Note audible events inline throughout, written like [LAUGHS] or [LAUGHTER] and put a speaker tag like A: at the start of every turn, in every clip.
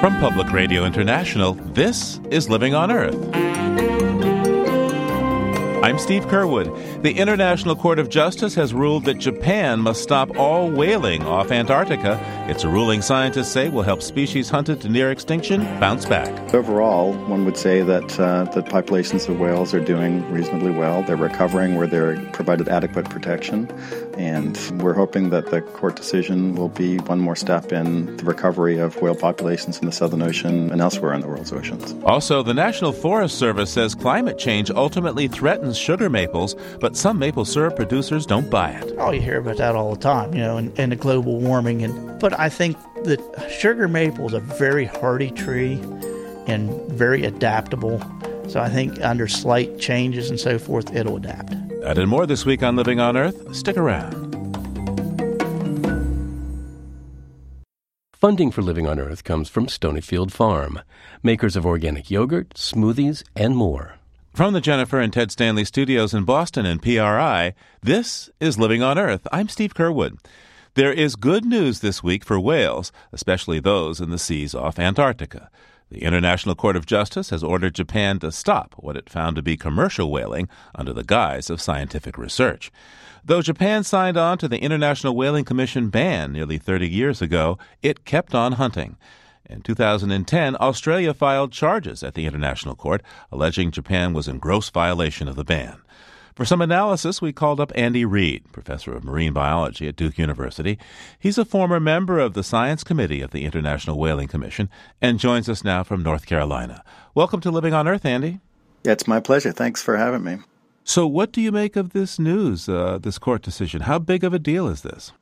A: From Public Radio International, this is Living on Earth. I'm Steve Curwood. The International Court of Justice has ruled that Japan must stop all whaling off Antarctica. It's a ruling scientists say will help species hunted to near extinction bounce back.
B: Overall, one would say that uh, the populations of whales are doing reasonably well. They're recovering where they're provided adequate protection. And we're hoping that the court decision will be one more step in the recovery of whale populations in the Southern Ocean and elsewhere in the world's oceans.
A: Also, the National Forest Service says climate change ultimately threatens sugar maples, but some maple syrup producers don't buy it.
C: Oh, you hear about that all the time, you know, and, and the global warming. And But I think that sugar maple is a very hardy tree and very adaptable. So I think under slight changes and so forth, it'll adapt.
A: That and more this week on Living on Earth. Stick around.
D: Funding for Living on Earth comes from Stonyfield Farm, makers of organic yogurt, smoothies, and more.
A: From the Jennifer and Ted Stanley studios in Boston and PRI, this is Living on Earth. I'm Steve Curwood. There is good news this week for whales, especially those in the seas off Antarctica. The International Court of Justice has ordered Japan to stop what it found to be commercial whaling under the guise of scientific research. Though Japan signed on to the International Whaling Commission ban nearly 30 years ago, it kept on hunting. In 2010, Australia filed charges at the International Court alleging Japan was in gross violation of the ban. For some analysis, we called up Andy Read, professor of marine biology at Duke University. He's a former member of the Science Committee of the International Whaling Commission and joins us now from North Carolina. Welcome to Living on Earth, Andy.
B: It's my pleasure. Thanks for having me.
A: So, what do you make of this news, uh, this court decision? How big of a deal is this?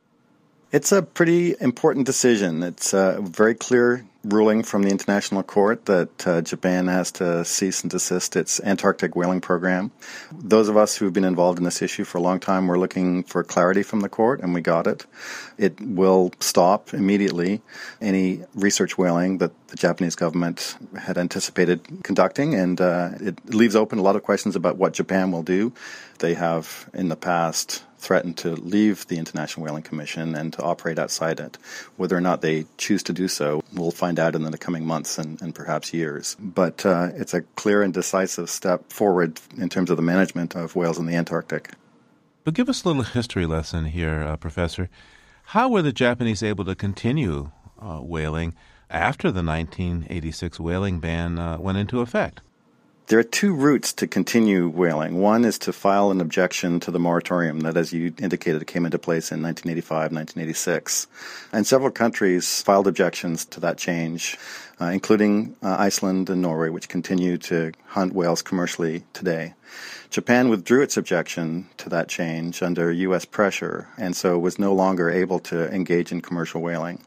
B: It's a pretty important decision. It's a very clear ruling from the International Court that uh, Japan has to cease and desist its Antarctic whaling program. Those of us who've been involved in this issue for a long time were looking for clarity from the court, and we got it. It will stop immediately any research whaling that the Japanese government had anticipated conducting, and uh, it leaves open a lot of questions about what Japan will do. They have in the past threatened to leave the International Whaling Commission and to operate outside it. Whether or not they choose to do so, we'll find out in the coming months and, and perhaps years. But uh, it's a clear and decisive step forward in terms of the management of whales in the Antarctic.
A: But give us a little history lesson here, uh, Professor. How were the Japanese able to continue uh, whaling after the 1986 whaling ban uh, went into effect?
B: There are two routes to continue whaling. One is to file an objection to the moratorium that, as you indicated, came into place in 1985, 1986. And several countries filed objections to that change, uh, including uh, Iceland and Norway, which continue to hunt whales commercially today. Japan withdrew its objection to that change under U.S. pressure, and so was no longer able to engage in commercial whaling.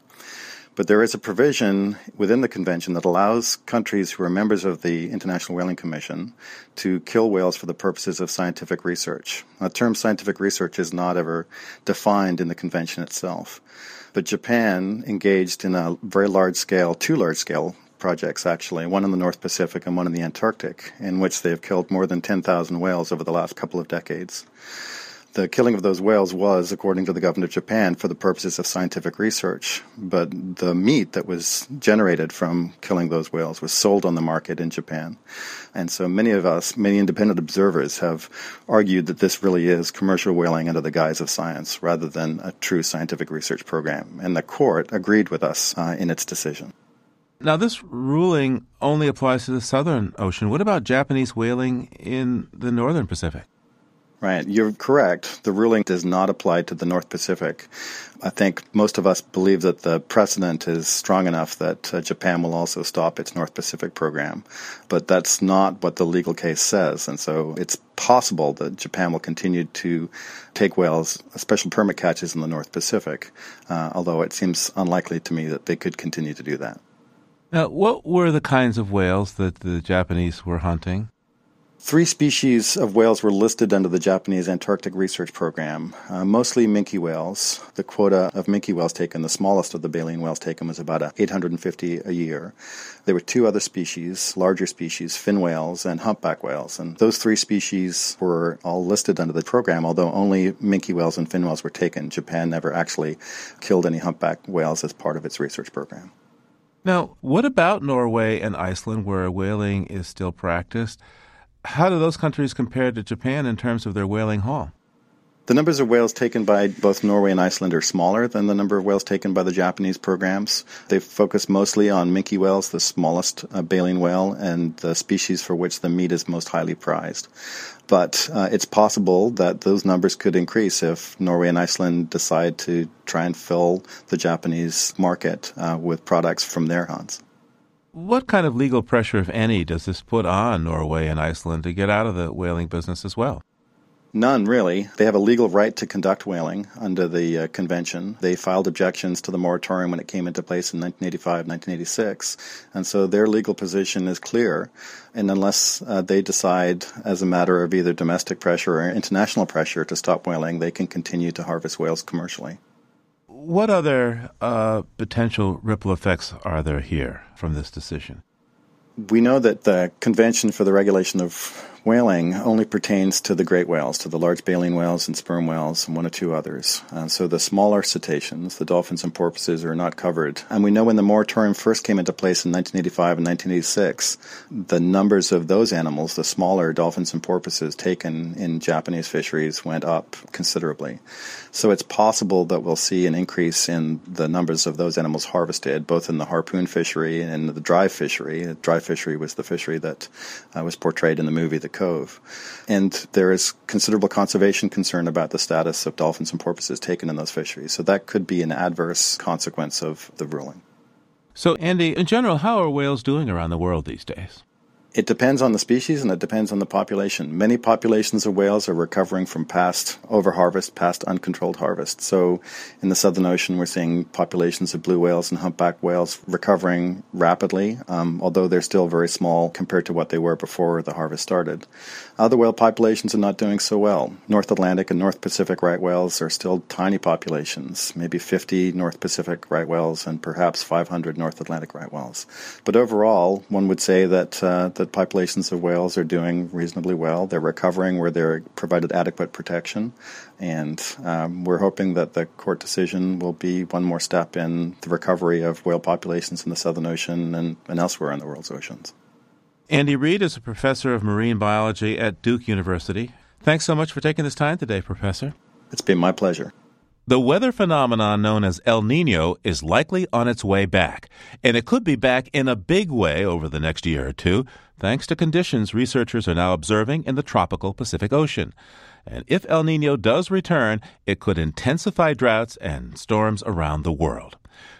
B: But there is a provision within the convention that allows countries who are members of the International Whaling Commission to kill whales for the purposes of scientific research. The term scientific research is not ever defined in the convention itself. But Japan engaged in a very large scale, two large scale projects actually, one in the North Pacific and one in the Antarctic, in which they have killed more than 10,000 whales over the last couple of decades the killing of those whales was, according to the government of Japan, for the purposes of scientific research. But the meat that was generated from killing those whales was sold on the market in Japan. And so many of us, many independent observers, have argued that this really is commercial whaling under the guise of science rather than a true scientific research program. And the court agreed with us uh, in its decision.
A: Now, this ruling only applies to the Southern Ocean. What about Japanese whaling in the Northern Pacific?
B: Right, you're correct. The ruling does not apply to the North Pacific. I think most of us believe that the precedent is strong enough that uh, Japan will also stop its North Pacific program. But that's not what the legal case says. And so it's possible that Japan will continue to take whales, special permit catches in the North Pacific, uh, although it seems unlikely to me that they could continue to do that.
A: Now, what were the kinds of whales that the Japanese were hunting?
B: Three species of whales were listed under the Japanese Antarctic Research Program, uh, mostly minke whales. The quota of minke whales taken, the smallest of the baleen whales taken, was about 850 a year. There were two other species, larger species, fin whales and humpback whales, and those three species were all listed under the program, although only minke whales and fin whales were taken. Japan never actually killed any humpback whales as part of its research program.
A: Now, what about Norway and Iceland, where whaling is still practiced? How do those countries compare to Japan in terms of their whaling haul?
B: The numbers of whales taken by both Norway and Iceland are smaller than the number of whales taken by the Japanese programs. They focus mostly on minke whales, the smallest uh, baleen whale, and the species for which the meat is most highly prized. But uh, it's possible that those numbers could increase if Norway and Iceland decide to try and fill the Japanese market uh, with products from their hunts.
A: What kind of legal pressure, if any, does this put on Norway and Iceland to get out of the whaling business as well?
B: None, really. They have a legal right to conduct whaling under the uh, convention. They filed objections to the moratorium when it came into place in 1985, 1986, and so their legal position is clear. And unless uh, they decide, as a matter of either domestic pressure or international pressure, to stop whaling, they can continue to harvest whales commercially.
A: What other uh, potential ripple effects are there here from this decision?
B: We know that the Convention for the Regulation of whaling only pertains to the great whales, to the large baleen whales and sperm whales, and one or two others. Uh, so the smaller cetaceans, the dolphins and porpoises, are not covered. And we know when the moratorium first came into place in 1985 and 1986, the numbers of those animals, the smaller dolphins and porpoises taken in Japanese fisheries, went up considerably. So it's possible that we'll see an increase in the numbers of those animals harvested, both in the harpoon fishery and the drive fishery. The drive fishery was the fishery that uh, was portrayed in the movie The Cove. And there is considerable conservation concern about the status of dolphins and porpoises taken in those fisheries. So that could be an adverse consequence of the ruling.
A: So, Andy, in general, how are whales doing around the world these days?
B: It depends on the species and it depends on the population. Many populations of whales are recovering from past overharvest, past uncontrolled harvest. So in the Southern Ocean, we're seeing populations of blue whales and humpback whales recovering rapidly, um, although they're still very small compared to what they were before the harvest started. Other whale populations are not doing so well. North Atlantic and North Pacific right whales are still tiny populations, maybe 50 North Pacific right whales and perhaps 500 North Atlantic right whales. But overall, one would say that, uh, that populations of whales are doing reasonably well. They're recovering where they're provided adequate protection. And um, we're hoping that the court decision will be one more step in the recovery of whale populations in the Southern Ocean and, and elsewhere in the world's oceans.
A: Andy Read is a professor of marine biology at Duke University. Thanks so much for taking this time today, Professor.
B: It's been my pleasure.
A: The weather phenomenon known as El Nino is likely on its way back, and it could be back in a big way over the next year or two, thanks to conditions researchers are now observing in the tropical Pacific Ocean. And if El Nino does return, it could intensify droughts and storms around the world.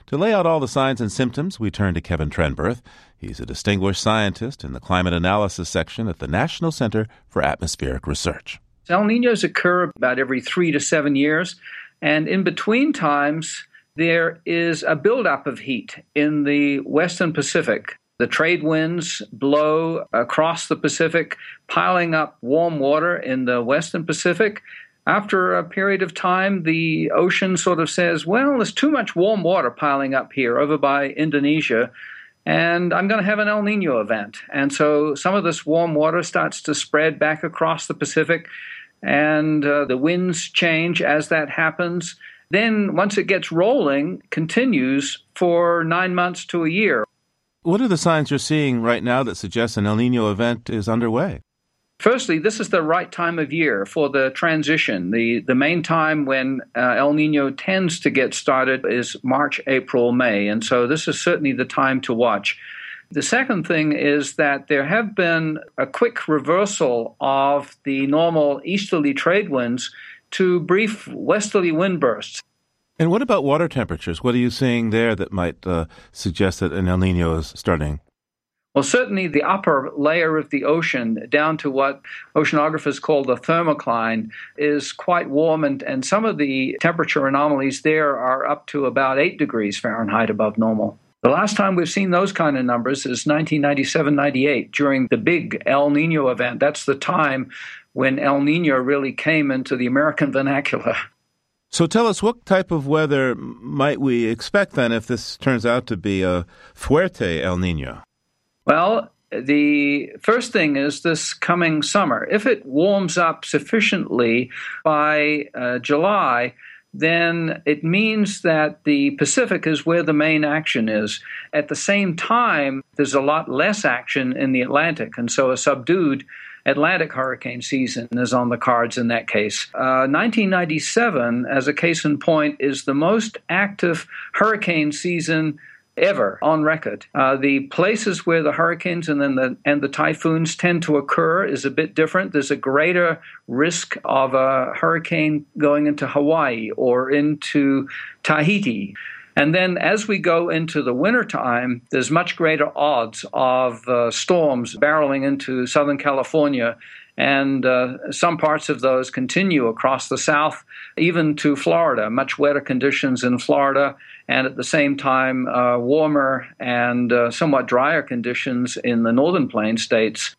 A: To lay out all the signs and symptoms, we turn to Kevin Trenberth. He's a distinguished scientist in the climate analysis section at the National Center for Atmospheric Research.
E: El Ninos occur about every three to seven years. And in between times, there is a buildup of heat in the Western Pacific. The trade winds blow across the Pacific, piling up warm water in the Western Pacific. After a period of time, the ocean sort of says, Well, there's too much warm water piling up here over by Indonesia, and I'm going to have an El Nino event. And so some of this warm water starts to spread back across the Pacific and uh, the winds change as that happens. Then, once it gets rolling, continues for nine months to a year.
A: What are the signs you're seeing right now that suggest an El Nino event is underway?
E: Firstly, this is the right time of year for the transition. The, the main time when uh, El Nino tends to get started is March, April, May. And so this is certainly the time to watch. The second thing is that there have been a quick reversal of the normal easterly trade winds to brief westerly wind bursts.
A: And what about water temperatures? What are you seeing there that might uh, suggest that an El Nino is starting?
E: Well, certainly the upper layer of the ocean, down to what oceanographers call the thermocline, is quite warm, and, and some of the temperature anomalies there are up to about 8 degrees Fahrenheit above normal. The last time we've seen those kind of numbers is 1997 98 during the big El Nino event. That's the time when El Nino really came into the American [LAUGHS] vernacular.
A: So tell us, what type of weather might we expect then if this turns out to be a fuerte El Nino?
E: Well, the first thing is this coming summer. If it warms up sufficiently by uh, July, then it means that the Pacific is where the main action is. At the same time, there's a lot less action in the Atlantic, and so a subdued Atlantic hurricane season is on the cards in that case. Uh, 1997, as a case in point, is the most active hurricane season ever on record. Uh, the places where the hurricanes and then the and the typhoons tend to occur is a bit different. There's a greater risk of a hurricane going into Hawaii or into Tahiti. And then as we go into the wintertime, there's much greater odds of uh, storms barreling into Southern California and uh, some parts of those continue across the south, even to Florida. Much wetter conditions in Florida, and at the same time, uh, warmer and uh, somewhat drier conditions in the northern plain states.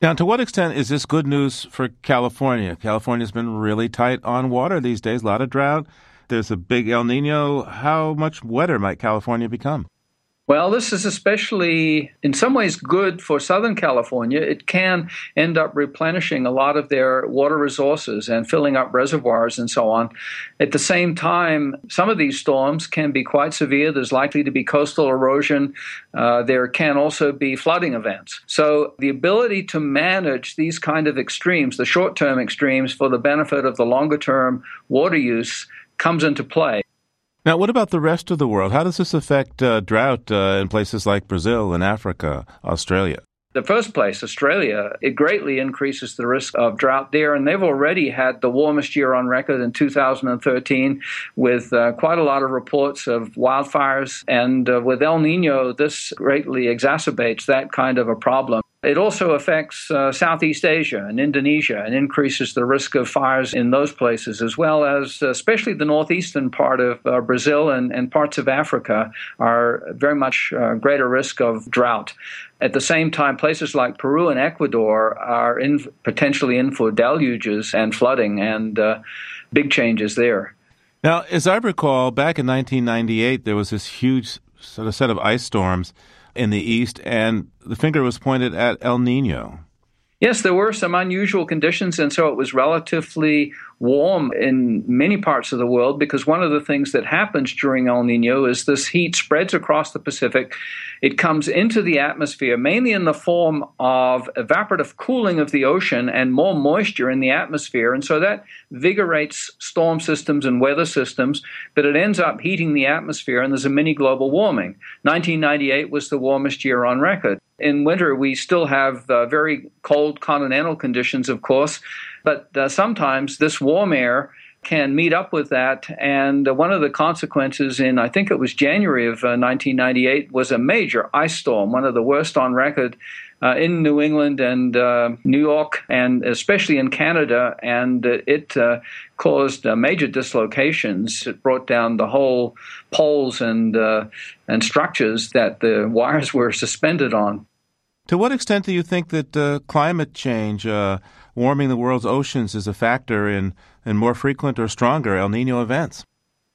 A: Now, to what extent is this good news for California? California's been really tight on water these days, a lot of drought. There's a big El Nino. How much wetter might California become?
E: Well, this is especially in some ways good for Southern California. It can end up replenishing a lot of their water resources and filling up reservoirs and so on. At the same time, some of these storms can be quite severe. There's likely to be coastal erosion. Uh, there can also be flooding events. So the ability to manage these kind of extremes, the short term extremes, for the benefit of the longer term water use comes into play.
A: Now, what about the rest of the world? How does this affect uh, drought uh, in places like Brazil and Africa, Australia?
E: the first place, Australia, it greatly increases the risk of drought there. And they've already had the warmest year on record in 2013 with uh, quite a lot of reports of wildfires. And uh, with El Nino, this greatly exacerbates that kind of a problem. It also affects uh, Southeast Asia and Indonesia and increases the risk of fires in those places, as well as uh, especially the northeastern part of uh, Brazil and, and, parts of Africa are very much uh, greater risk of drought. At the same time, places like Peru and Ecuador are in, potentially in for deluges and flooding and uh, big changes there.
A: Now, as I recall, back in 1998, there was this huge sort of set of ice storms in the east, and the finger was pointed at El Nino.
E: Yes, there were some unusual conditions, and so it was relatively warm in many parts of the world because one of the things that happens during El Nino is this heat spreads across the Pacific. It comes into the atmosphere mainly in the form of evaporative cooling of the ocean and more moisture in the atmosphere. And so that vigorates storm systems and weather systems, but it ends up heating the atmosphere and there's a mini global warming. 1998 was the warmest year on record. In winter, we still have uh, very cold continental conditions, of course. But uh, sometimes this warm air can meet up with that. And uh, one of the consequences in, I think it was January of uh, 1998, was a major ice storm, one of the worst on record uh, in New England and uh, New York, and especially in Canada. And uh, it uh, caused major dislocations. It brought down the whole poles and, and structures that the [LAUGHS] wires were suspended on.
A: To what extent do you think that climate change warming the world's oceans is a factor in, in more frequent or stronger El Nino events?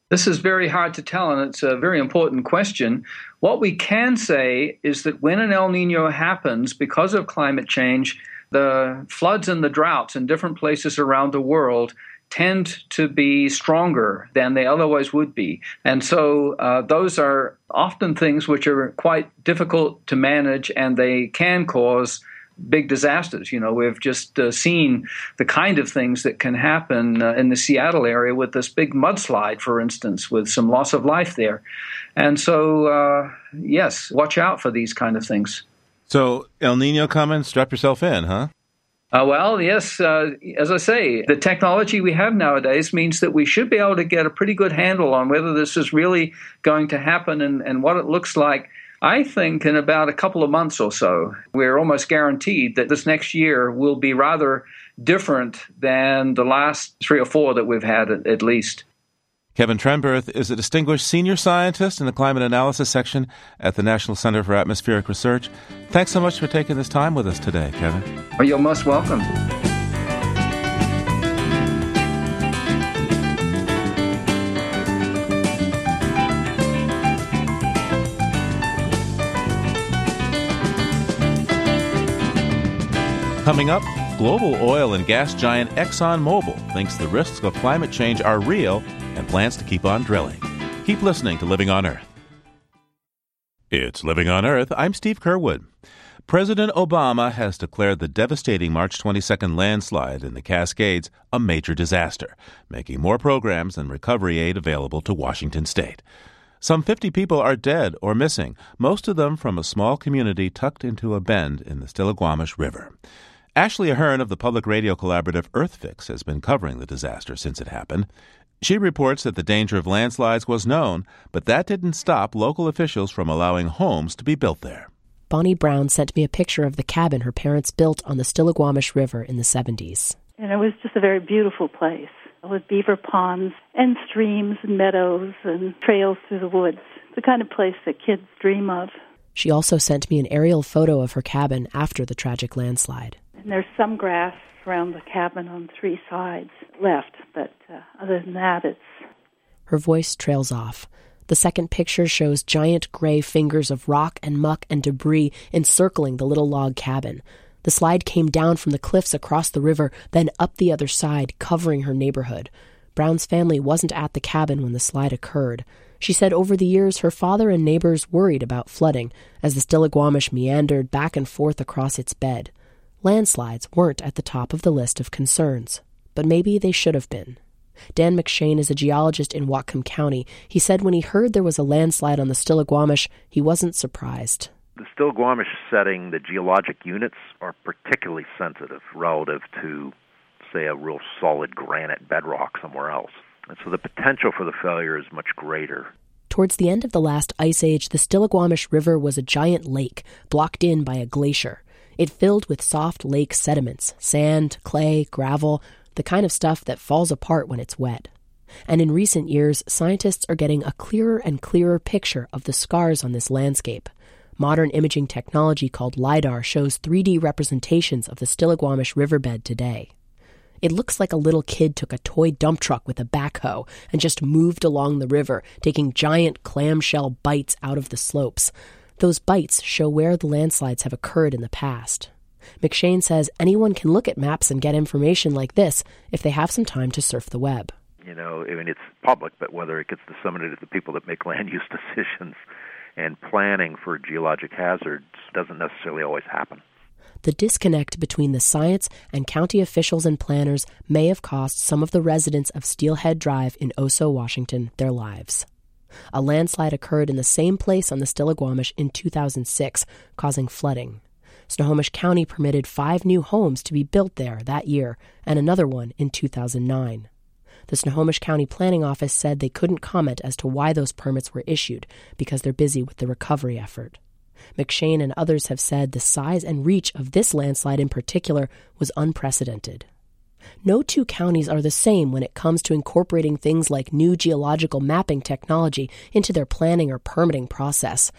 E: This is very hard to tell, and it's a very important question. What we can say is that when an El Nino happens because of climate change, the floods and the droughts in different places around the world tend to be stronger than they otherwise would be. And so uh, those are often things which are quite difficult to manage and they can cause big disasters. You know, we've just uh, seen the kind of things that can happen uh, in the Seattle area with this big mudslide, for instance, with some loss of life there. And so, uh, yes, watch out for these kind of things.
A: So, El Nino coming, strap yourself in, huh?
E: Uh, well, yes, uh, as I say, the technology we have nowadays means that we should be able to get a pretty good handle on whether this is really going to happen and, and what it looks like I think in about a couple of months or so, we're almost guaranteed that this next year will be rather different than the last three or four that we've had at, at least.
A: Kevin Trenberth is a distinguished senior scientist in the climate analysis section at the National Center for Atmospheric Research. Thanks so much for taking this time with us today, Kevin.
E: You're most welcome.
A: Coming up, global oil and gas giant ExxonMobil thinks the risks of climate change are real and plans to keep on drilling. Keep listening to Living on Earth. It's Living on Earth. I'm Steve Curwood. President Obama has declared the devastating March 22nd landslide in the Cascades a major disaster, making more programs and recovery aid available to Washington state. Some 50 people are dead or missing, most of them from a small community tucked into a bend in the Stillaguamish River. Ashley Ahearn of the public radio collaborative EarthFix has been covering the disaster since it happened. She reports that the danger of landslides was known, but that didn't stop local officials from allowing homes to be built there.
F: Bonnie Brown sent me a picture of the cabin her parents built on the Stillaguamish River in the 70s.
G: And it was just a very beautiful place with beaver ponds and streams and meadows and trails through the woods. The kind of place that kids dream of.
F: She also sent me an aerial photo of her cabin after the tragic landslide.
G: And there's some grass around the cabin on three sides left, but uh, other than that, it's.
F: Her voice trails off. The second picture shows giant gray fingers of rock and muck and debris encircling the little log cabin. The slide came down from the cliffs across the river, then up the other side, covering her neighborhood. Brown's family wasn't at the cabin when the slide occurred. She said over the years her father and neighbors worried about flooding as the Stillaguamish meandered back and forth across its bed. Landslides weren't at the top of the list of concerns, but maybe they should have been. Dan McShane is a geologist in Whatcom County. He said when he heard there was a landslide on the Stillaguamish, he wasn't surprised.
H: The Stillaguamish setting, the geologic units are particularly sensitive relative to, say, a real solid granite bedrock somewhere else. And so the potential for the failure is much greater.
F: Towards the end of the last ice age, the Stillaguamish River was a giant lake blocked in by a glacier. It filled with soft lake sediments, sand, clay, gravel, the kind of stuff that falls apart when it's wet. And in recent years, scientists are getting a clearer and clearer picture of the scars on this landscape. Modern imaging technology called LIDAR shows 3D representations of the Stillaguamish riverbed today. It looks like a little kid took a toy dump truck with a backhoe and just moved along the river, taking giant clamshell bites out of the slopes. Those bites show where the landslides have occurred in the past. McShane says anyone can look at maps and get information like this if they have some time to surf the web.
H: You know, I mean, it's public, but whether it gets disseminated to the people that make [LAUGHS] land use decisions and planning for geologic hazards doesn't necessarily always happen.
F: The disconnect between the science and county officials and planners may have cost some of the residents of Steelhead Drive in Oso, Washington, their lives. A landslide occurred in the same place on the Stillaguamish in 2006, causing flooding. Snohomish County permitted five new homes to be built there that year, and another one in 2009. The Snohomish County Planning Office said they couldn't comment as to why those permits were issued because they're busy with the recovery effort. McShane and others have said the size and reach of this landslide in particular was unprecedented. No two counties are the same when it comes to incorporating things like new geological mapping technology into their planning or permitting process.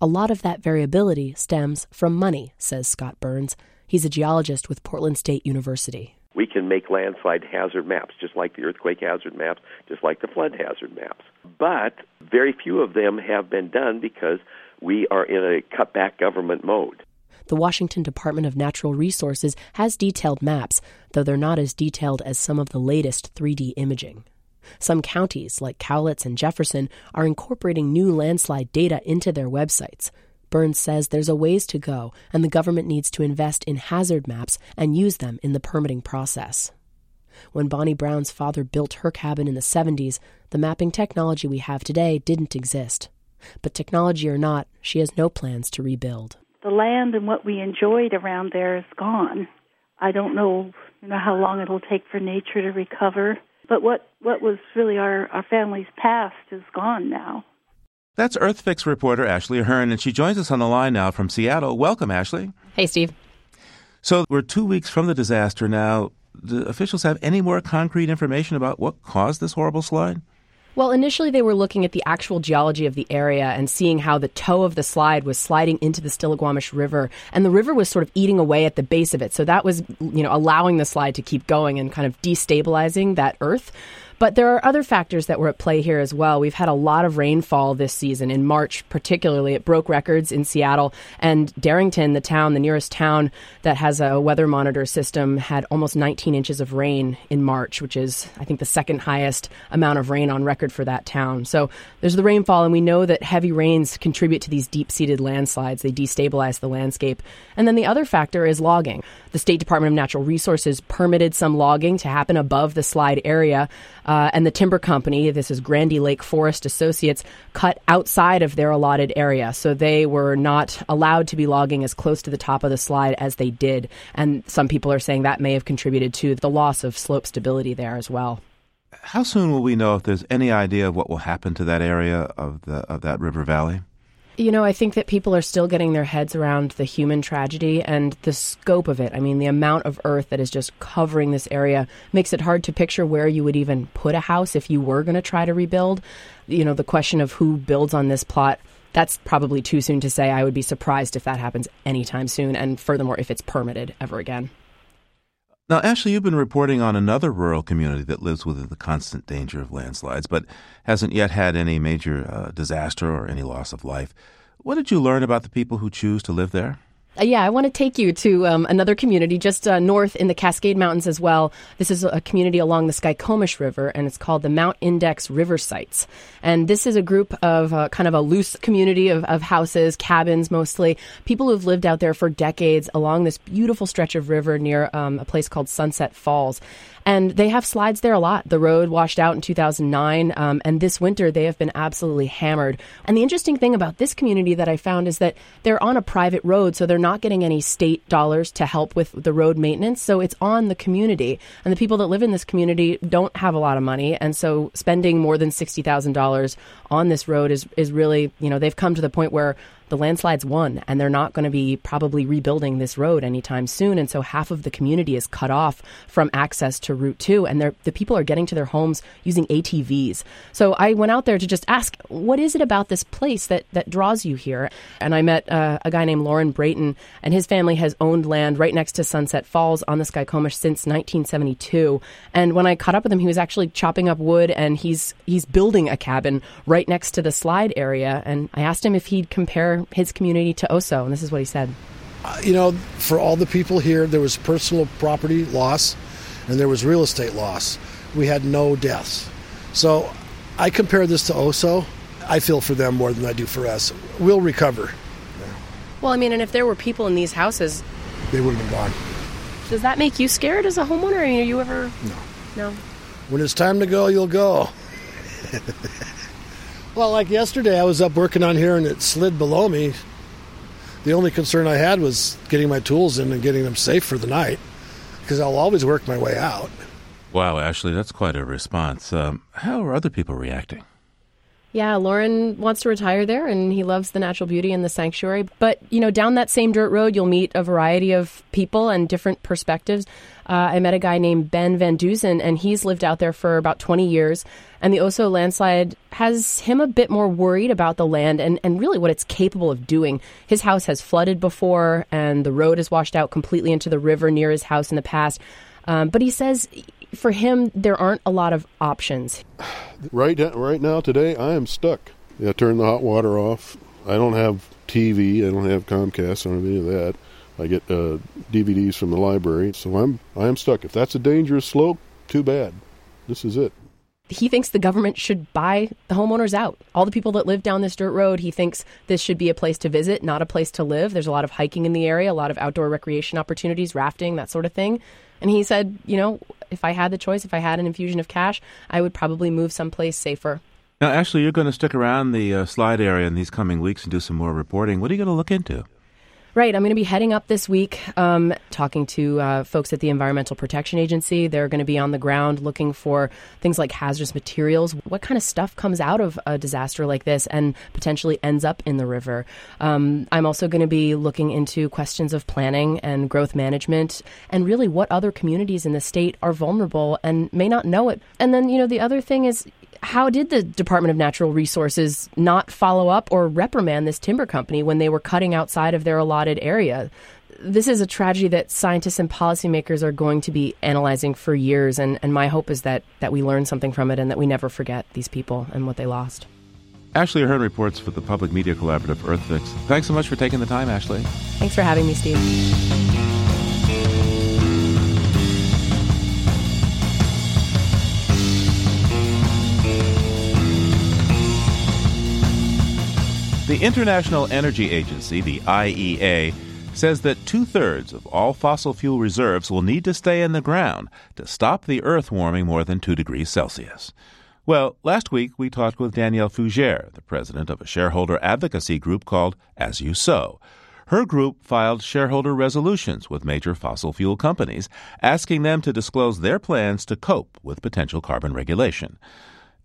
F: A lot of that variability stems from money, says Scott Burns. He's a geologist with Portland State University.
I: We can make landslide hazard maps, just like the earthquake hazard maps, just like the flood hazard maps. But very few of them have been done because we are in a cutback government mode.
F: The Washington Department of Natural Resources has detailed maps, though they're not as detailed as some of the latest 3D imaging. Some counties, like Cowlitz and Jefferson, are incorporating new landslide data into their websites. Burns says there's a ways to go, and the government needs to invest in hazard maps and use them in the permitting process. When Bonnie Brown's father built her cabin in the 70s, the mapping technology we have today didn't exist. But technology or not, she has no plans to rebuild
G: the land and what we enjoyed around there is gone. I don't know, you know how long it'll take for nature to recover, but what what was really our our family's past is gone now.
A: That's EarthFix reporter Ashley Ahearn, and she joins us on the line now from Seattle. Welcome, Ashley.
J: Hey, Steve.
A: So we're two weeks from the disaster now. Do officials have any more concrete information about what caused this horrible slide?
J: Well, initially they were looking at the actual geology of the area and seeing how the toe of the slide was sliding into the Stillaguamish River, and the river was sort of eating away at the base of it. So that was, you know, allowing the slide to keep going and kind of destabilizing that earth. But there are other factors that were at play here as well. We've had a lot of rainfall this season. In March, particularly, it broke records in Seattle. And Darrington, the town, the nearest town that has a weather monitor system, had almost 19 inches of rain in March, which is, I think, the second highest amount of rain on record for that town. So there's the rainfall, and we know that heavy rains contribute to these deep seated landslides. They destabilize the landscape. And then the other factor is logging. The State Department of Natural Resources permitted some logging to happen above the slide area. Uh, and the timber company, this is Grandy Lake Forest Associates, cut outside of their allotted area. So they were not allowed to be logging as close to the top of the slide as they did. And some people are saying that may have contributed to the loss of slope stability there as well.
A: How soon will we know if there's any idea of what will happen to that area of the of that river valley?
J: You know, I think that people are still getting their heads around the human tragedy and the scope of it. I mean, the amount of earth that is just covering this area makes it hard to picture where you would even put a house if you were going to try to rebuild. You know, the question of who builds on this plot, that's probably too soon to say. I would be surprised if that happens anytime soon, and furthermore, if it's permitted ever again.
A: Now, Ashley, you've been reporting on another rural community that lives within the constant danger of landslides, but hasn't yet had any major uh, disaster or any loss of life. What did you learn about the people who choose to live there?
J: Uh, yeah, I want to take you to um, another community just uh, north in the Cascade Mountains as well. This is a community along the Skykomish River, and it's called the Mount Index River Sites. And this is a group of uh, kind of a loose community of, of houses, cabins mostly, people who've lived out there for decades along this beautiful stretch of river near um, a place called Sunset Falls. And they have slides there a lot. The road washed out in 2009, um, and this winter they have been absolutely hammered. And the interesting thing about this community that I found is that they're on a private road, so they're not getting any state dollars to help with the road maintenance. So it's on the community. And the people that live in this community don't have a lot of money. And so spending more than $60,000 on this road is, is really, you know, they've come to the point where the landslides won, and they're not going to be probably rebuilding this road anytime soon. And so half of the community is cut off from access to Route 2, and the people are getting to their homes using ATVs. So I went out there to just ask, what is it about this place that, that draws you here? And I met uh, a guy named Lauren Brayton, and his family has owned land right next to Sunset Falls on the Skykomish since 1972. And when I caught up with him, he was actually chopping up wood, and he's he's building a cabin right next to the slide area. And I asked him if he'd compare his community to Oso, and this is what he said.
K: Uh, you know, for all the people here, there was personal property loss and there was real estate loss. We had no deaths. So I compare this to Oso. I feel for them more than I do for us. We'll recover.
J: Well, I mean, and if there were people in these houses,
K: they would have been gone.
J: Does that make you scared as a homeowner? I mean, are you ever?
K: No.
J: No.
K: When it's time to go, you'll go. [LAUGHS] Well, like yesterday, I was up working on here and it slid below me. The only concern I had was getting my tools in and getting them safe for the night because I'll always work my way out.
A: Wow, Ashley, that's quite a response. Um, how are other people reacting?
J: Yeah, Lauren wants to retire there and he loves the natural beauty and the sanctuary. But, you know, down that same dirt road, you'll meet a variety of people and different perspectives. Uh, I met a guy named Ben Van Duzen, and he's lived out there for about 20 years. And the Oso landslide has him a bit more worried about the land and, and really what it's capable of doing. His house has flooded before, and the road has washed out completely into the river near his house in the past. Um, but he says for him, there aren't a lot of options.
L: Right, right now, today, I am stuck. Yeah, turn the hot water off. I don't have TV. I don't have Comcast. I don't have any of that. I get uh, DVDs from the library, so I'm I am stuck. If that's a dangerous slope, too bad. This is it.
J: He thinks the government should buy the homeowners out. All the people that live down this dirt road, he thinks this should be a place to visit, not a place to live. There's a lot of hiking in the area, a lot of outdoor recreation opportunities, rafting, that sort of thing. And he said, you know, if I had the choice, if I had an infusion of cash, I would probably move someplace safer.
A: Now, Ashley, you're going to stick around the uh, slide area in these coming weeks and do some more reporting. What are you going to look into?
J: Right. I'm going to be heading up this week, um, talking to uh, folks at the Environmental Protection Agency. They're going to be on the ground looking for things like hazardous materials. What kind of stuff comes out of a disaster like this and potentially ends up in the river? Um, I'm also going to be looking into questions of planning and growth management and really what other communities in the state are vulnerable and may not know it. And then, you know, the other thing is how did the Department of Natural Resources not follow up or reprimand this timber company when they were cutting outside of their allotted area? This is a tragedy that scientists and policymakers are going to be analyzing for years, and, and my hope is that, that we learn something from it and that we never forget these people and what they lost.
A: Ashley Ahearn reports for the Public Media Collaborative EarthFix. Thanks so much for taking the time, Ashley.
J: Thanks for having me, Steve.
A: The International Energy Agency, the IEA, says that two thirds of all fossil fuel reserves will need to stay in the ground to stop the Earth warming more than 2 degrees Celsius. Well, last week we talked with Danielle Fugere, the president of a shareholder advocacy group called As You Sow. Her group filed shareholder resolutions with major fossil fuel companies, asking them to disclose their plans to cope with potential carbon regulation.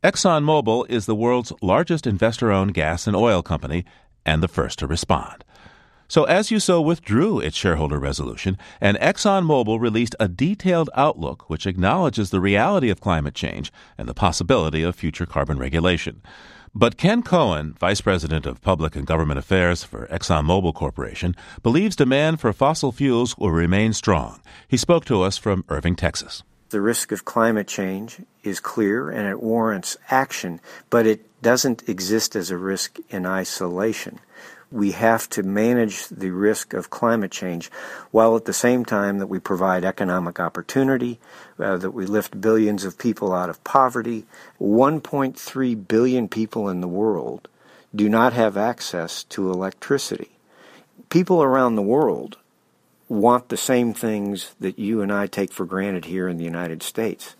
A: ExxonMobil is the world's largest investor owned gas and oil company and the first to respond. So, As You Sow withdrew its shareholder resolution, and ExxonMobil released a detailed outlook which acknowledges the reality of climate change and the possibility of future carbon regulation. But Ken Cohen, Vice President of Public and Government Affairs for ExxonMobil Corporation, believes demand for fossil fuels will remain strong. He spoke to us from Irving, Texas.
M: The risk of climate change is clear and it warrants action, but it doesn't exist as a risk in isolation. We have to manage the risk of climate change while at the same time that we provide economic opportunity, uh, that we lift billions of people out of poverty. 1.3 billion people in the world do not have access to electricity. People around the world want the same things that you and I take for granted here in the United States.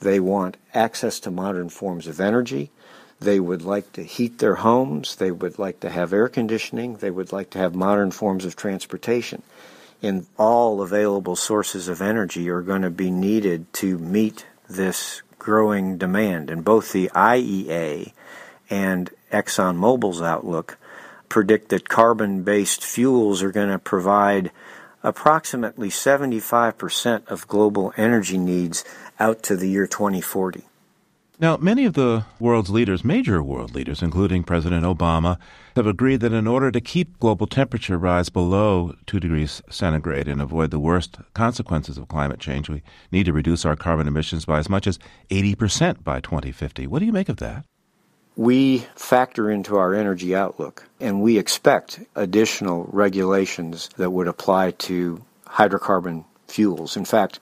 M: They want access to modern forms of energy. They would like to heat their homes. They would like to have air conditioning. They would like to have modern forms of transportation. And all available sources of energy are going to be needed to meet this growing demand. And both the IEA and ExxonMobil's outlook predict that carbon based fuels are going to provide approximately 75% of global energy needs out to the year 2040.
A: Now, many of the world's leaders, major world leaders, including President Obama, have agreed that in order to keep global temperature rise below 2 degrees centigrade and avoid the worst consequences of climate change, we need to reduce our carbon emissions by as much as 80% by 2050. What do you make of that?
M: We factor into our energy outlook and we expect additional regulations that would apply to hydrocarbon fuels. In fact,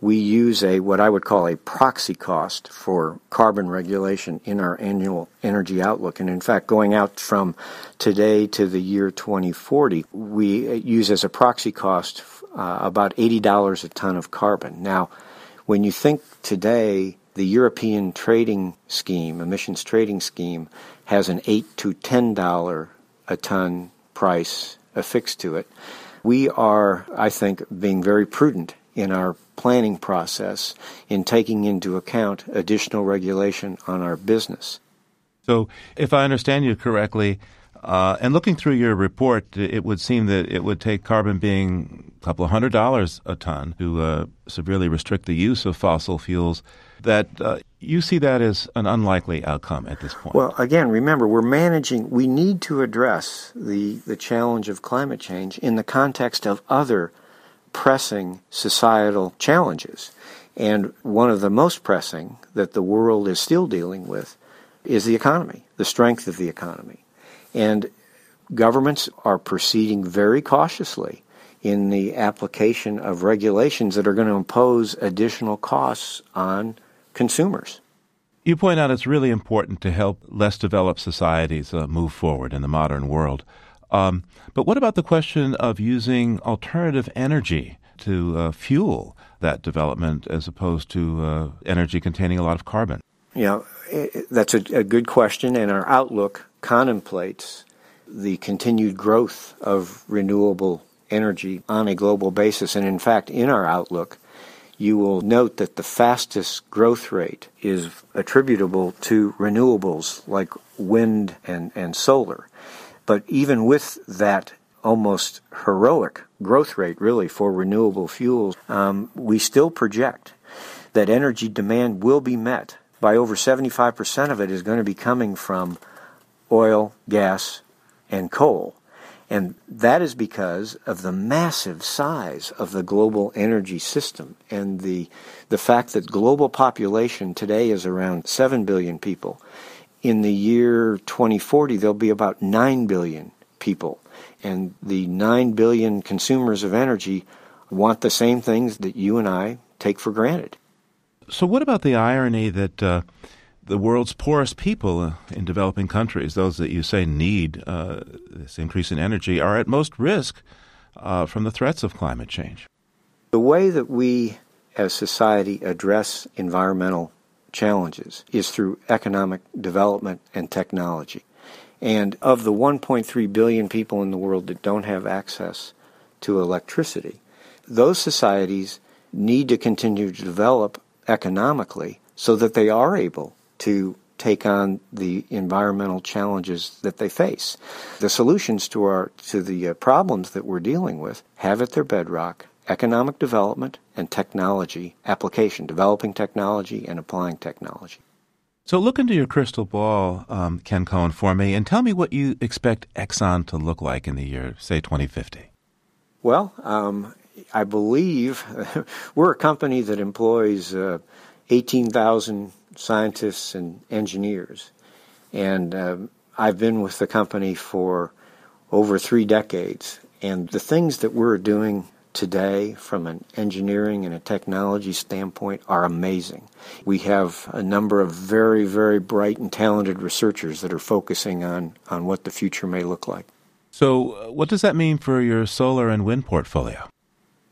M: we use a what I would call a proxy cost for carbon regulation in our annual energy outlook. And in fact, going out from today to the year 2040, we use as a proxy cost uh, about $80 a ton of carbon. Now, when you think today the European trading scheme, emissions trading scheme, has an eight to ten dollar a ton price affixed to it. We are, I think, being very prudent in our planning process in taking into account additional regulation on our business.
A: So, if I understand you correctly, uh, and looking through your report, it would seem that it would take carbon being a couple of hundred dollars a ton to uh, severely restrict the use of fossil fuels. That uh, you see that as an unlikely outcome at this point.
M: Well, again, remember we're managing. We need to address the the challenge of climate change in the context of other pressing societal challenges, and one of the most pressing that the world is still dealing with is the economy, the strength of the economy. And governments are proceeding very cautiously in the application of regulations that are going to impose additional costs on consumers.
A: You point out it's really important to help less developed societies uh, move forward in the modern world. Um, but what about the question of using alternative energy to uh, fuel that development as opposed to uh, energy containing a lot of carbon?
M: Yeah, that's a, a good question, and our outlook contemplates the continued growth of renewable energy on a global basis. And in fact, in our outlook, you will note that the fastest growth rate is attributable to renewables like wind and, and solar. But even with that almost heroic growth rate, really, for renewable fuels, um, we still project that energy demand will be met by over 75% of it is going to be coming from oil, gas, and coal. And that is because of the massive size of the global energy system and the, the fact that global population today is around 7 billion people. In the year 2040, there'll be about 9 billion people. And the 9 billion consumers of energy want the same things that you and I take for granted.
A: So, what about the irony that uh, the world's poorest people uh, in developing countries, those that you say need uh, this increase in energy, are at most risk uh, from the threats of climate change.
M: The way that we as society address environmental challenges is through economic development and technology. And of the 1.3 billion people in the world that don't have access to electricity, those societies need to continue to develop economically so that they are able to take on the environmental challenges that they face. The solutions to our to the uh, problems that we're dealing with have at their bedrock economic development and technology application, developing technology and applying technology.
A: So look into your crystal ball, um, Ken Cohen, for me, and tell me what you expect Exxon to look like in the year, say, 2050.
M: Well, um, I believe [LAUGHS] we're a company that employs uh, 18,000 scientists and engineers. And um, I've been with the company for over three decades. And the things that we're doing today from an engineering and a technology standpoint are amazing. We have a number of very, very bright and talented researchers that are focusing on, on what the future may look like.
A: So, uh, what does that mean for your solar and wind portfolio?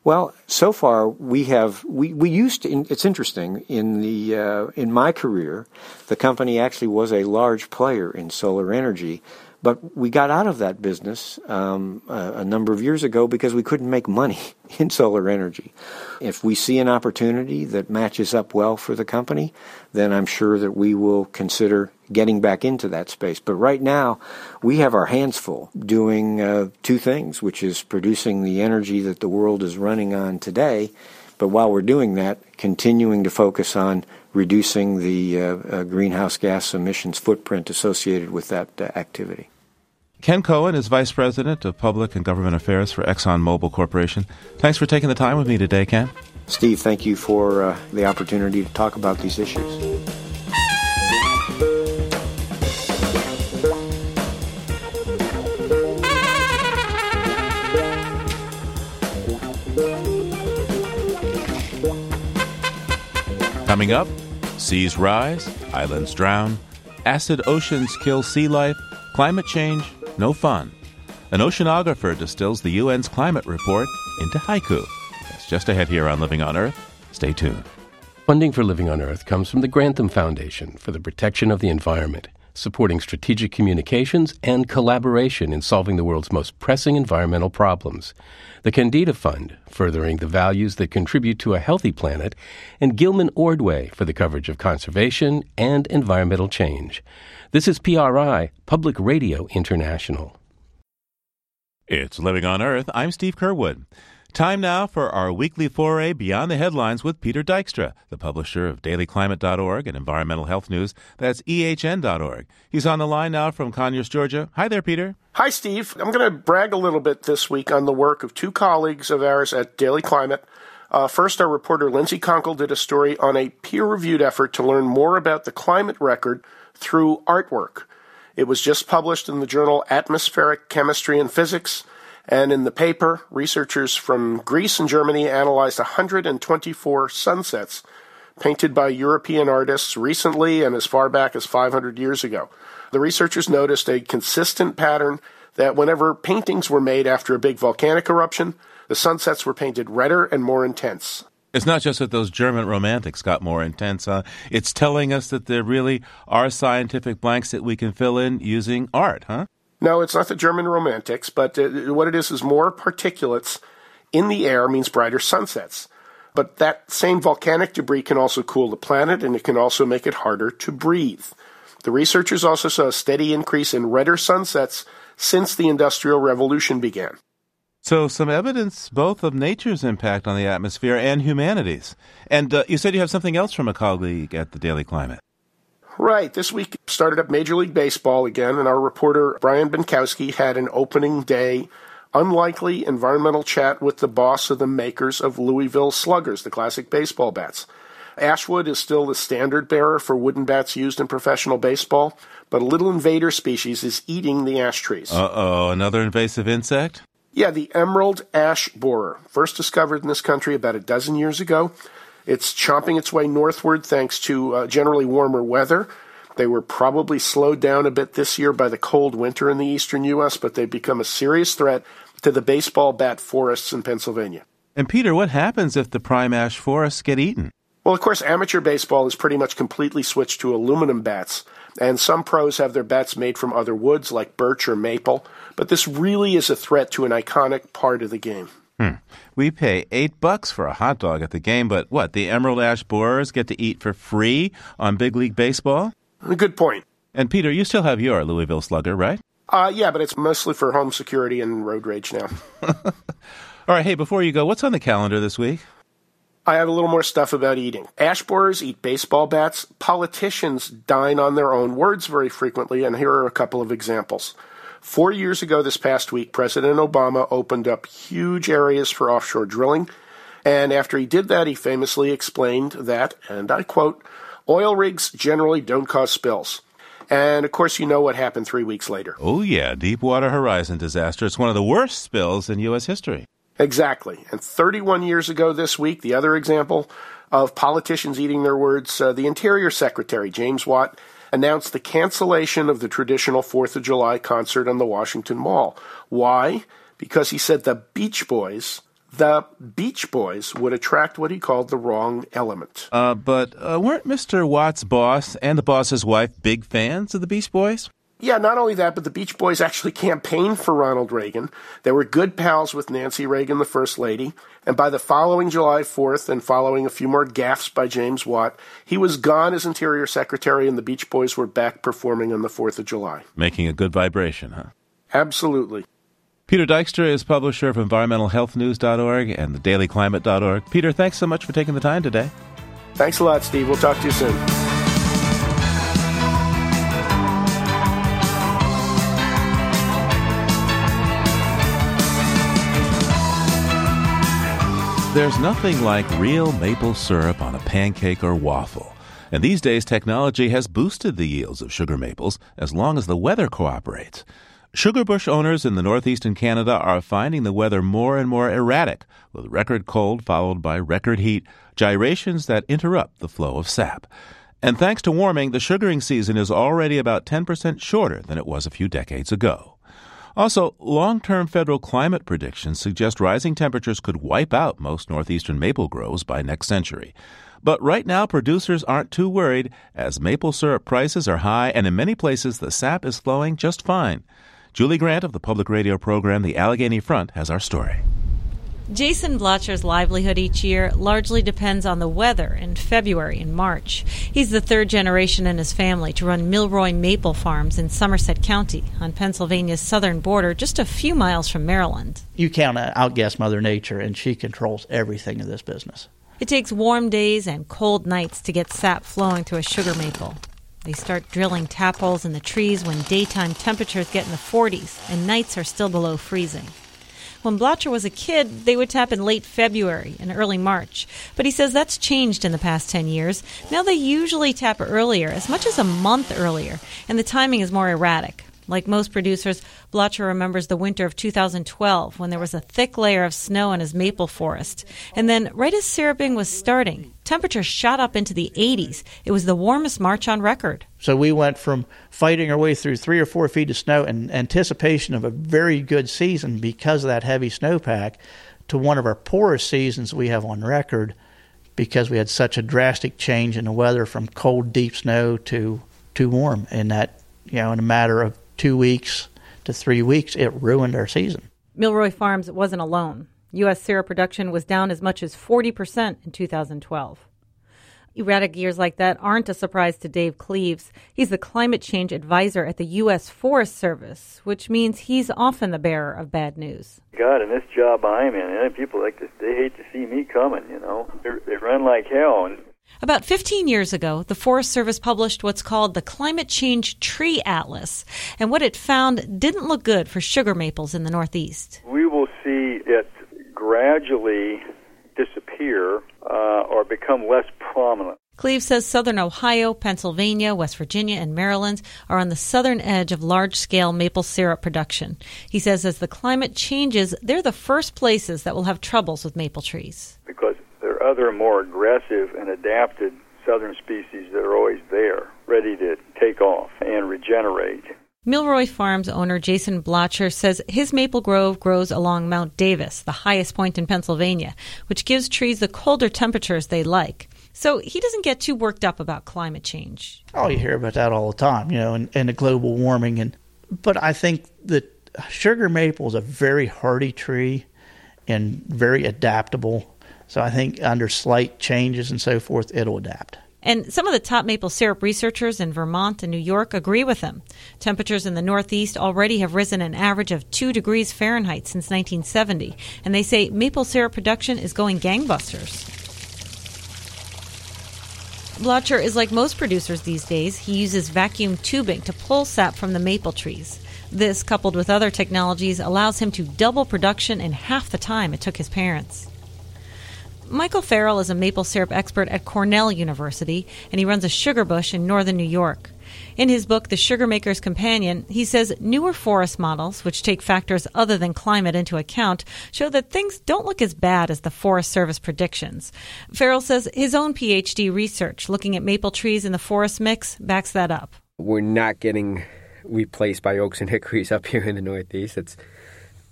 M: Well, so far we have we, we used to. It's interesting in the uh, in my career, the company actually was a large player in solar energy, but we got out of that business um, a, a, number of years ago because we couldn't make money [LAUGHS] in solar energy. If we see an opportunity that matches up well for the company, then I'm sure that we will consider getting back into that space. But right now, we have our hands full doing uh, two things, which is producing the energy that the world is running on today. But while we're doing that, continuing to focus on reducing the uh, uh, greenhouse gas emissions footprint associated with that uh, activity.
A: Ken Cohen is Vice President of Public and Government Affairs for ExxonMobil Corporation. Thanks for taking the time with me today, Ken.
M: Steve, thank you for uh, the opportunity to talk about these issues.
A: Coming up, seas rise, islands drown, acid oceans kill sea life, climate change, no fun. An oceanographer distills the UN's climate report into haiku. That's just ahead here on Living on Earth. Stay tuned.
D: Funding for Living on Earth comes from the Grantham Foundation for the Protection of the Environment, supporting strategic communications and collaboration in solving the world's most pressing environmental problems the Kendeda Fund, furthering the values that contribute to a healthy planet, and Gilman Ordway for the coverage of conservation and environmental change. This is PRI, Public Radio International.
A: It's Living on Earth. I'm Steve Curwood. Time now for our weekly foray beyond the headlines with Peter Dykstra, the publisher of dailyclimate.org and environmental health news. That's ehn.org. He's on the line now from Conyers, Georgia. Hi there, Peter.
N: Hi, Steve. I'm going to brag a little bit this week on the work of two colleagues of ours at Daily Climate. Uh, first, our reporter Lindsay Konkel did a story on a peer reviewed effort to learn more about the climate record through artwork. It was just published in the journal Atmospheric Chemistry and Physics. And in the paper, researchers from Greece and Germany analyzed 124 sunsets painted by European artists recently and as far back as 500 years ago. The researchers noticed a consistent pattern that whenever paintings were made after a big volcanic eruption, the sunsets were painted redder and more intense.
A: It's not just that those German romantics got more intense. It's telling us that there really are scientific blanks that we can fill in using art, huh?
N: No, it's not the German romantics, but uh, what it is is more particulates in the air means brighter sunsets. But that same volcanic debris can also cool the planet and it can also make it harder to breathe. The researchers also saw a steady increase in redder sunsets since the Industrial Revolution began.
A: So, some evidence both of nature's impact on the atmosphere and humanity's. And uh, you said you have something else from a colleague at the Daily Climate.
N: Right. This week started up Major League Baseball again, and our reporter Brian Bienkowski had an opening day unlikely environmental chat with the boss of the makers of Louisville Sluggers, the classic baseball bats. Ashwood is still the standard bearer for wooden bats used in professional baseball, but a little invader species is eating the ash trees.
A: Uh oh, another invasive insect?
N: Yeah, the emerald ash borer, first discovered in this country about a dozen years ago. It's chomping its way northward thanks to uh, generally warmer weather. They were probably slowed down a bit this year by the cold winter in the eastern U.S., but they've become a serious threat to the baseball bat forests in Pennsylvania.
A: And Peter, what happens if the prime ash forests get eaten?
N: Well, of course, amateur baseball is pretty much completely switched to aluminum bats, and some pros have their bats made from other woods like birch or maple, but this really is a threat to an iconic part of the game.
A: Hmm. We pay eight bucks for a hot dog at the game, but what, the Emerald Ash Borers get to eat for free on Big League Baseball?
N: Good point.
A: And Peter, you still have your Louisville Slugger, right?
N: Uh, yeah, but it's mostly for home security and road rage now. [LAUGHS]
A: All right, hey, before you go, what's on the calendar this week?
N: I have a little more stuff about eating. Ash borers eat baseball bats. Politicians dine on their own words very frequently, and here are a couple of examples. Four years ago, this past week, President Obama opened up huge areas for offshore drilling. And after he did that, he famously explained that, and I quote, oil rigs generally don't cause spills. And of course, you know what happened three weeks later.
A: Oh, yeah, Deepwater Horizon disaster. It's one of the worst spills in U.S. history.
N: Exactly. And 31 years ago this week, the other example of politicians eating their words, uh, the Interior Secretary, James Watt, announced the cancellation of the traditional 4th of July concert on the Washington Mall. Why? Because he said the Beach Boys, the Beach Boys, would attract what he called the wrong element.
A: Uh, but uh, weren't Mr. Watt's boss and the boss's wife big fans of the Beach Boys?
N: Yeah, not only that, but the Beach Boys actually [LAUGHS] campaigned for Ronald Reagan. They were good pals with Nancy Reagan, the First Lady. And by the following July 4th, and following a few more gaffes by James Watt, he was gone as Interior Secretary, and the Beach Boys were back performing on the 4th of July.
A: Making a good vibration, huh?
N: Absolutely.
A: Peter Dykstra is publisher of environmentalhealthnews.org and thedailyclimate.org. Peter, thanks so much for taking the time today.
N: Thanks a lot, Steve. We'll talk to you soon.
A: There's nothing like real maple syrup on a pancake or waffle. And these days, technology has boosted the yields of sugar maples as long as the weather cooperates. Sugar bush owners in the northeastern Canada are finding the weather more and more erratic, with record cold followed by record heat, gyrations that interrupt the flow of sap. And thanks to warming, the sugaring season is already about 10% shorter than it was a few decades ago. Also, long term federal climate predictions suggest rising temperatures could wipe out most northeastern maple groves by next century. But right now, producers aren't too worried, as maple syrup prices are high and in many places the sap is flowing just fine. Julie Grant of the public radio program The Allegheny Front has our story.
O: Jason Blotcher's livelihood each year largely depends on the weather in February and March. He's the third generation in his family to run Milroy Maple Farms in Somerset County on Pennsylvania's southern border, just a few miles from Maryland.
C: You can't outguess Mother Nature, and she controls everything in this business.
O: It takes warm days and cold nights to get sap flowing through a sugar maple. They start drilling tap holes in the trees when daytime temperatures get in the 40s and nights are still below freezing. When Blotcher was a kid, they would tap in late February and early March. But he says that's changed in the past 10 years. Now they usually tap earlier, as much as a month earlier, and the timing is more erratic. Like most producers, Blotcher remembers the winter of 2012 when there was a thick layer of snow in his maple forest. And then, right as syruping was starting, temperatures shot up into the 80s. It was the warmest March on record.
C: So we went from fighting our way through three or four feet of snow in anticipation of a very good season because of that heavy snowpack to one of our poorest seasons we have on record because we had such a drastic change in the weather from cold, deep snow to too warm in that, you know, in a matter of two weeks to three weeks, it ruined our season.
O: Milroy Farms wasn't alone. U.S. syrup production was down as much as 40% in 2012. Erratic years like that aren't a surprise to Dave Cleaves. He's the climate change advisor at the U.S. Forest Service, which means he's often the bearer of bad news.
P: God, in this job I'm in, people like this, they hate to see me coming. You know, They're, they run like hell, and
O: About 15 years ago, the Forest Service published what's called the Climate Change Tree Atlas, and what it found didn't look good for sugar maples in the Northeast.
P: We will see it gradually disappear uh, or become less prominent.
O: Cleaves says southern Ohio, Pennsylvania, West Virginia, and Maryland are on the southern edge of large scale maple syrup production. He says as the climate changes, they're the first places that will have troubles with maple trees.
P: Because there are other more aggressive and adapted southern species that are always there, ready to take off and regenerate.
O: Milroy Farms owner Jason Blotcher says his maple grove grows along Mount Davis, the highest point in Pennsylvania, which gives trees the colder temperatures they like. So he doesn't get too worked up about climate change.
C: Oh, you hear about that all the time, you know, and, and the global warming. And but I think that sugar maple is a very hardy tree and very adaptable. So I think under slight changes and so forth, it'll adapt.
O: And some of the top maple syrup researchers in Vermont and New York agree with him. Temperatures in the Northeast already have risen an average of 2 degrees Fahrenheit since 1970, and they say maple syrup production is going gangbusters. Blotcher is like most producers these days. He uses vacuum tubing to pull sap from the maple trees. This, coupled with other technologies, allows him to double production in half the time it took his parents. Michael Farrell is a maple syrup expert at Cornell University, and he runs a sugar bush in northern New York. In his book, The Sugar Maker's Companion, he says newer forest models, which take factors other than climate into account, show that things don't look as bad as the Forest Service predictions. Farrell says his own PhD research looking at maple trees in the forest mix backs that up.
Q: We're not getting replaced by oaks and hickories up here in the Northeast. It's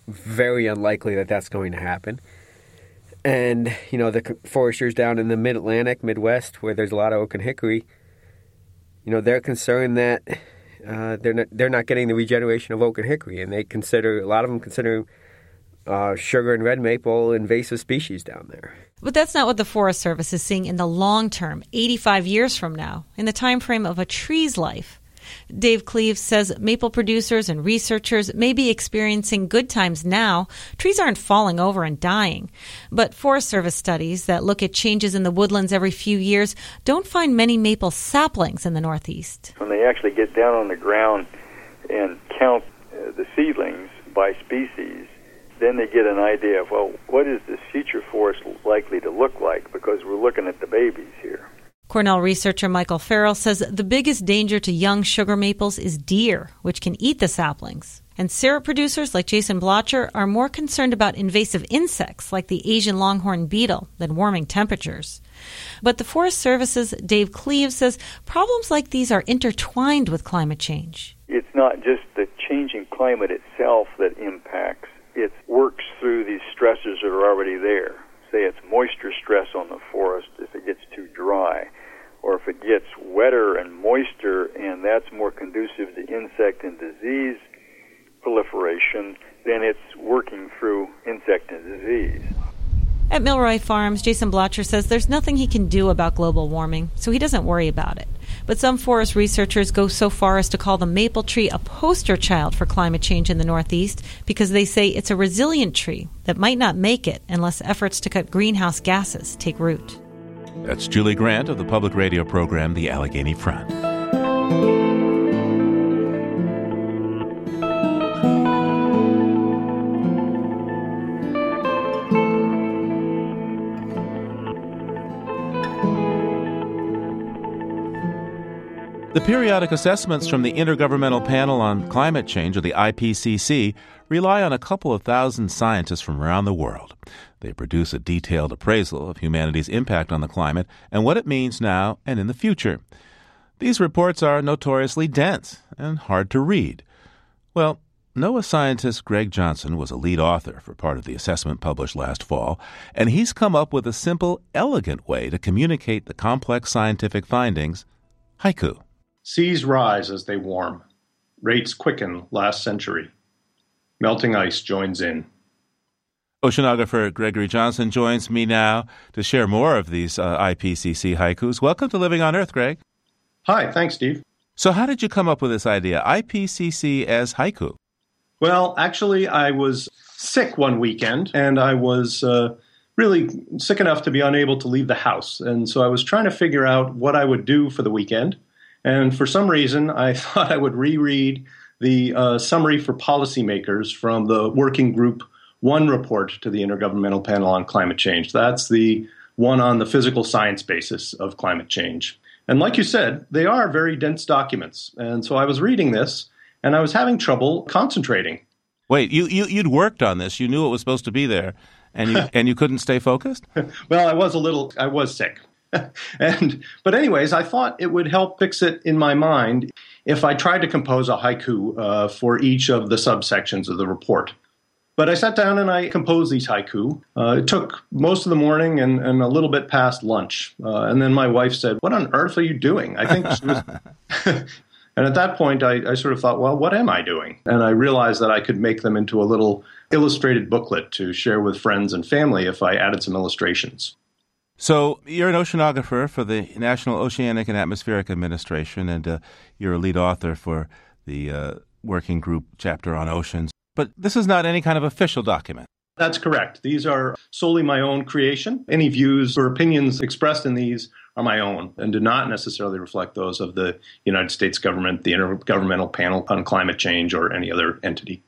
Q: very unlikely that that's going to happen. And, you know, the foresters down in the mid Atlantic, Midwest, where there's a lot of oak and hickory, you know, they're concerned that uh, they're not they're not getting the regeneration of oak and hickory, and they consider a lot of them consider uh, sugar and red maple invasive species down there.
O: But that's not what the Forest Service is seeing in the long term, 85 years from now, in the time frame of a tree's life. Dave Cleaves says maple producers and researchers may be experiencing good times now. Trees aren't falling over and dying. But Forest Service studies that look at changes in the woodlands every few years don't find many maple saplings in the Northeast.
P: When they actually get down on the ground and count uh, the seedlings by species, then they get an idea of, well, what is this future forest likely to look like? Because we're looking at the babies here.
O: Cornell researcher Michael Farrell says the biggest danger to young sugar maples is deer, which can eat the saplings. And syrup producers like Jason Blotcher are more concerned about invasive insects like the Asian longhorn beetle than warming temperatures. But the Forest Service's Dave Cleaves says problems like these are intertwined with climate change.
P: It's not just the changing climate itself that impacts, it works through these stressors that are already there. Say it's moisture stress on the forest if it gets too dry or if it gets wetter and moister and that's more conducive to insect and disease proliferation, then it's working through insect and disease.
O: At Milroy Farms, Jason Blotcher says there's nothing he can do about global warming, so he doesn't worry about it. But some forest researchers go so far as to call the maple tree a poster child for climate change in the Northeast because they say it's a resilient tree that might not make it unless efforts to cut greenhouse gases take root.
A: That's Julie Grant of the public radio program The Allegheny Front. The periodic assessments from the Intergovernmental Panel on Climate Change, or the IPCC, rely on a couple of thousand scientists from around the world. They produce a detailed appraisal of humanity's impact on the climate and what it means now and in the future. These reports are notoriously dense and hard to read. Well, NOAA scientist Greg Johnson was a lead author for part of the assessment published last fall, and he's come up with a simple, elegant way to communicate the complex scientific findings haiku.
R: Seas rise as they warm. Rates quicken last century. Melting ice joins in.
A: Oceanographer Gregory Johnson joins me now to share more of these uh, IPCC haikus. Welcome to Living on Earth, Greg.
R: Hi, thanks, Steve.
A: So, how did you come up with this idea, IPCC as haiku?
R: Well, actually, I was sick one weekend and I was uh, really sick enough to be unable to leave the house. And so I was trying to figure out what I would do for the weekend. And for some reason, [LAUGHS] I thought I would reread the uh, summary for policymakers from the Working Group 1 report to the Intergovernmental Panel on Climate Change. That's the one on the physical science basis of climate change. And like you said, they are very dense documents. And so I was reading this and I was having trouble concentrating.
A: Wait, you, you you'd worked on this. You knew it was supposed to be there and you [LAUGHS] and you couldn't stay focused?
R: well, I was a little I was sick. [LAUGHS] and but anyways, I thought it would help fix it in my mind if I tried to compose a haiku uh, for each of the subsections of the report. But I sat down and I composed these haiku. Uh, it took most of the morning and, and a little bit past lunch. Uh, and then my wife said, What on earth are you doing? I think she was. [LAUGHS] and at that point, I, I sort of thought, Well, what am I doing? And I realized that I could make them into a little illustrated booklet to share with friends and family if I added some illustrations.
A: So you're an oceanographer for the National Oceanic and Atmospheric Administration, and uh, you're a lead author for the uh, working group chapter on oceans. But this is not any kind of official document.
R: That's correct. These are solely my own creation. Any views or opinions expressed in these are my own and do not necessarily reflect those of the United States government, the Intergovernmental Panel on Climate Change, or any other entity.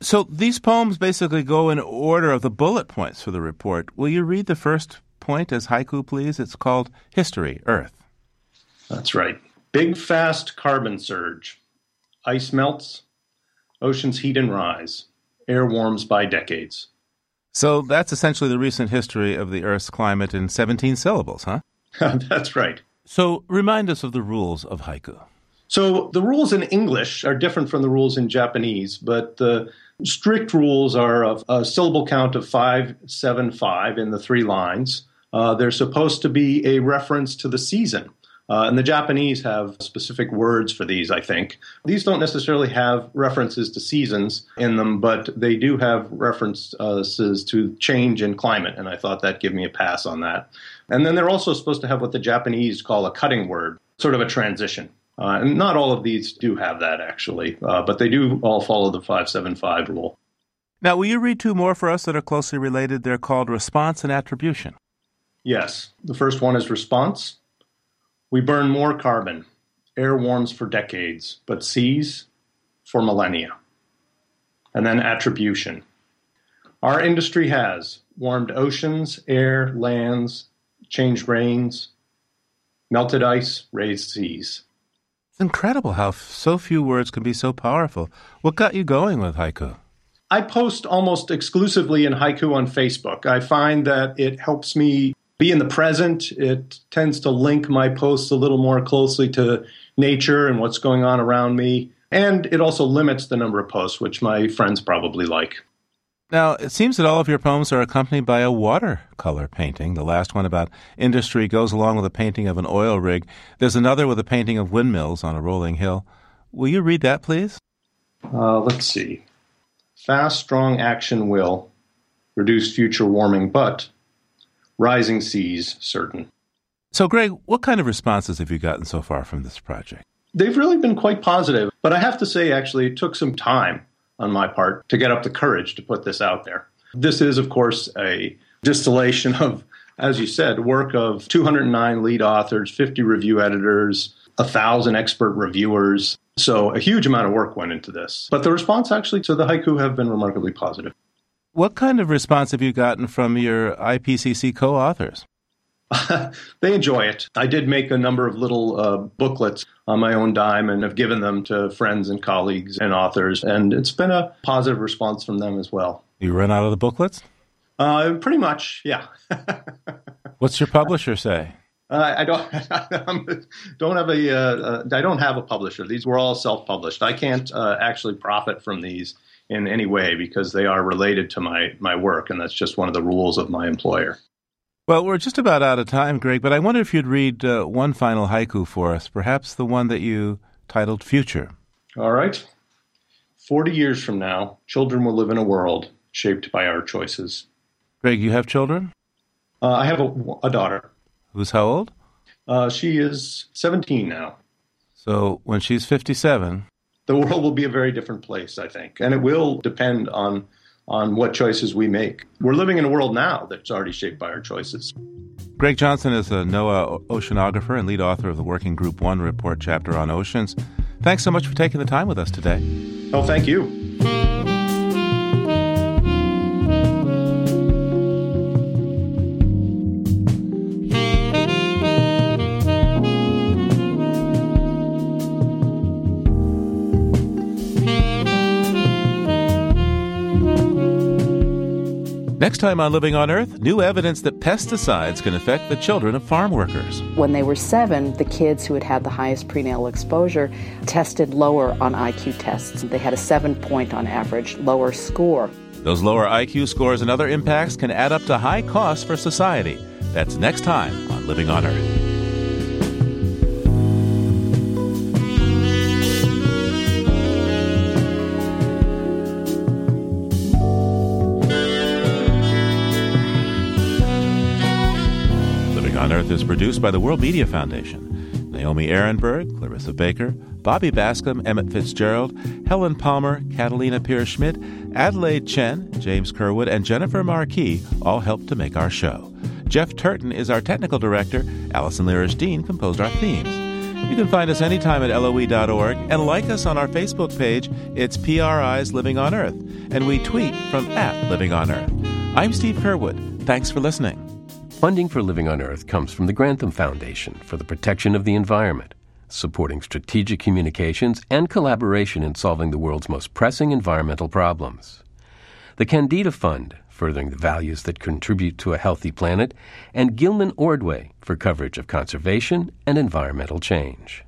A: So these poems basically go in order of the bullet points for the report. Will you read the first point as haiku, please? It's called History, Earth.
R: That's right. Big fast carbon surge. Ice melts, oceans heat and rise, air warms by decades.
A: So that's essentially the recent history of the Earth's climate in 17 syllables, huh? [LAUGHS]
R: that's right.
A: So remind us of the rules of haiku.
R: So the rules in English are different from the rules in Japanese, but the strict rules are of a syllable count of 575 in the three lines. Uh, there's supposed to be a reference to the season. Uh, and the Japanese have specific words for these, I think. These don't necessarily have references to seasons in them, but they do have references to change in climate, and I thought that gave me a pass on that. And then they're also supposed to have what the Japanese call a cutting word, sort of a transition. Uh, and not all of these do have that, actually, uh, but they do all follow the 575 rule.
A: Now, will you read two more for us that are closely related? They're called response and attribution.
R: Yes. The first one is response. We burn more carbon. Air warms for decades, but seas for millennia. And then attribution. Our industry has warmed oceans, air, lands, changed rains, melted ice, raised seas.
A: It's incredible how so few words can be so powerful. What got you going with haiku?
R: I post almost exclusively in haiku on Facebook. I find that it helps me be in the present. It tends to link my posts a little more closely to nature and what's going on around me. And it also limits the number of posts, which my friends probably like.
A: Now, it seems that all of your poems are accompanied by a watercolor painting. The last one about industry goes along with a painting of an oil rig. There's another with a painting of windmills on a rolling hill. Will you read that, please?
R: Uh, let's see. Fast, strong action will reduce future warming, but rising seas certain.
A: So, Greg, what kind of responses have you gotten so far from this project?
R: They've really been quite positive, but I have to say, actually, it took some time on my part to get up the courage to put this out there. This is, of course, a distillation [LAUGHS] of, as you said, work of 209 lead authors, 50 review editors, a thousand expert reviewers. So a huge amount of work went into this. But the response actually to the haiku have been remarkably positive.
A: What kind of response have you gotten from your IPCC co authors? [LAUGHS]
R: they enjoy it. I did make a number of little uh, booklets on my own dime and have given them to friends and colleagues and authors, and it's been a positive response from them as well.
A: You run out of the booklets?
R: Uh, pretty much, yeah. [LAUGHS]
A: What's your publisher say?
R: Uh, I don't [LAUGHS] don't have a uh, I don't have a publisher. These were all self published. I can't uh, actually profit from these in any way because they are related to my, my work, and that's just one of the rules of my employer.
A: Well, we're just about out of time, Greg, but I wonder if you'd read uh, one final haiku for us, perhaps the one that you titled Future.
R: All right. Forty years from now, children will live in a world shaped by our choices.
A: Greg, you have children?
R: Uh, I have a, a, daughter.
A: Who's how old?
R: Uh, she is 17 now.
A: So when she's 57,
R: the world will be a very different place, I think. And it will depend on on what choices we make. We're living in a world now that's already shaped by our choices.
A: Greg Johnson is a NOAA oceanographer and lead author of the Working Group 1 report chapter on oceans. Thanks so much for taking the time with us today.
R: Oh, thank you.
A: Next time on Living on Earth, new evidence that pesticides can affect the children of farm workers.
S: When they were seven, the kids who had had the highest prenatal exposure tested lower on IQ tests. They had a seven point on average lower score.
A: Those lower IQ scores and other impacts can add up to high costs for society. That's next time on Living on Earth. Is produced by the World Media Foundation. Naomi Arenberg, Clarissa Baker, Bobby Bascomb, Emmett Fitzgerald, Helen Palmer, Catalina Pierce Schmidt, Adelaide Chen, James Curwood, and Jennifer Marquis all helped to make our show. Jeff Turton is our technical director. Allison Lirish Dean composed our themes. You can find us anytime at loe.org and like us on our Facebook page. It's PRI's Living on Earth, and we tweet from at Living on Earth. I'm Steve Curwood. Thanks for listening.
D: Funding for Living on Earth comes from the Grantham Foundation for the Protection of the Environment, supporting strategic communications and collaboration in solving the world's most pressing environmental problems. The Kendeda Fund, furthering the values that contribute to a healthy planet, and Gilman Ordway for coverage of conservation and environmental change.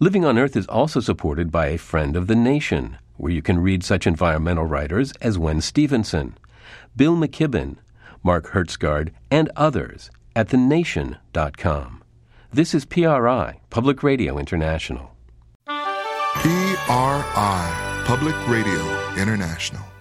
D: Living on Earth is also supported by a Friend of the Nation, where you can read such environmental writers as Wen Stephenson, Bill McKibben, Mark Hertsgaard, and others at thenation.com. This is PRI, Public Radio International.
T: PRI, Public Radio International.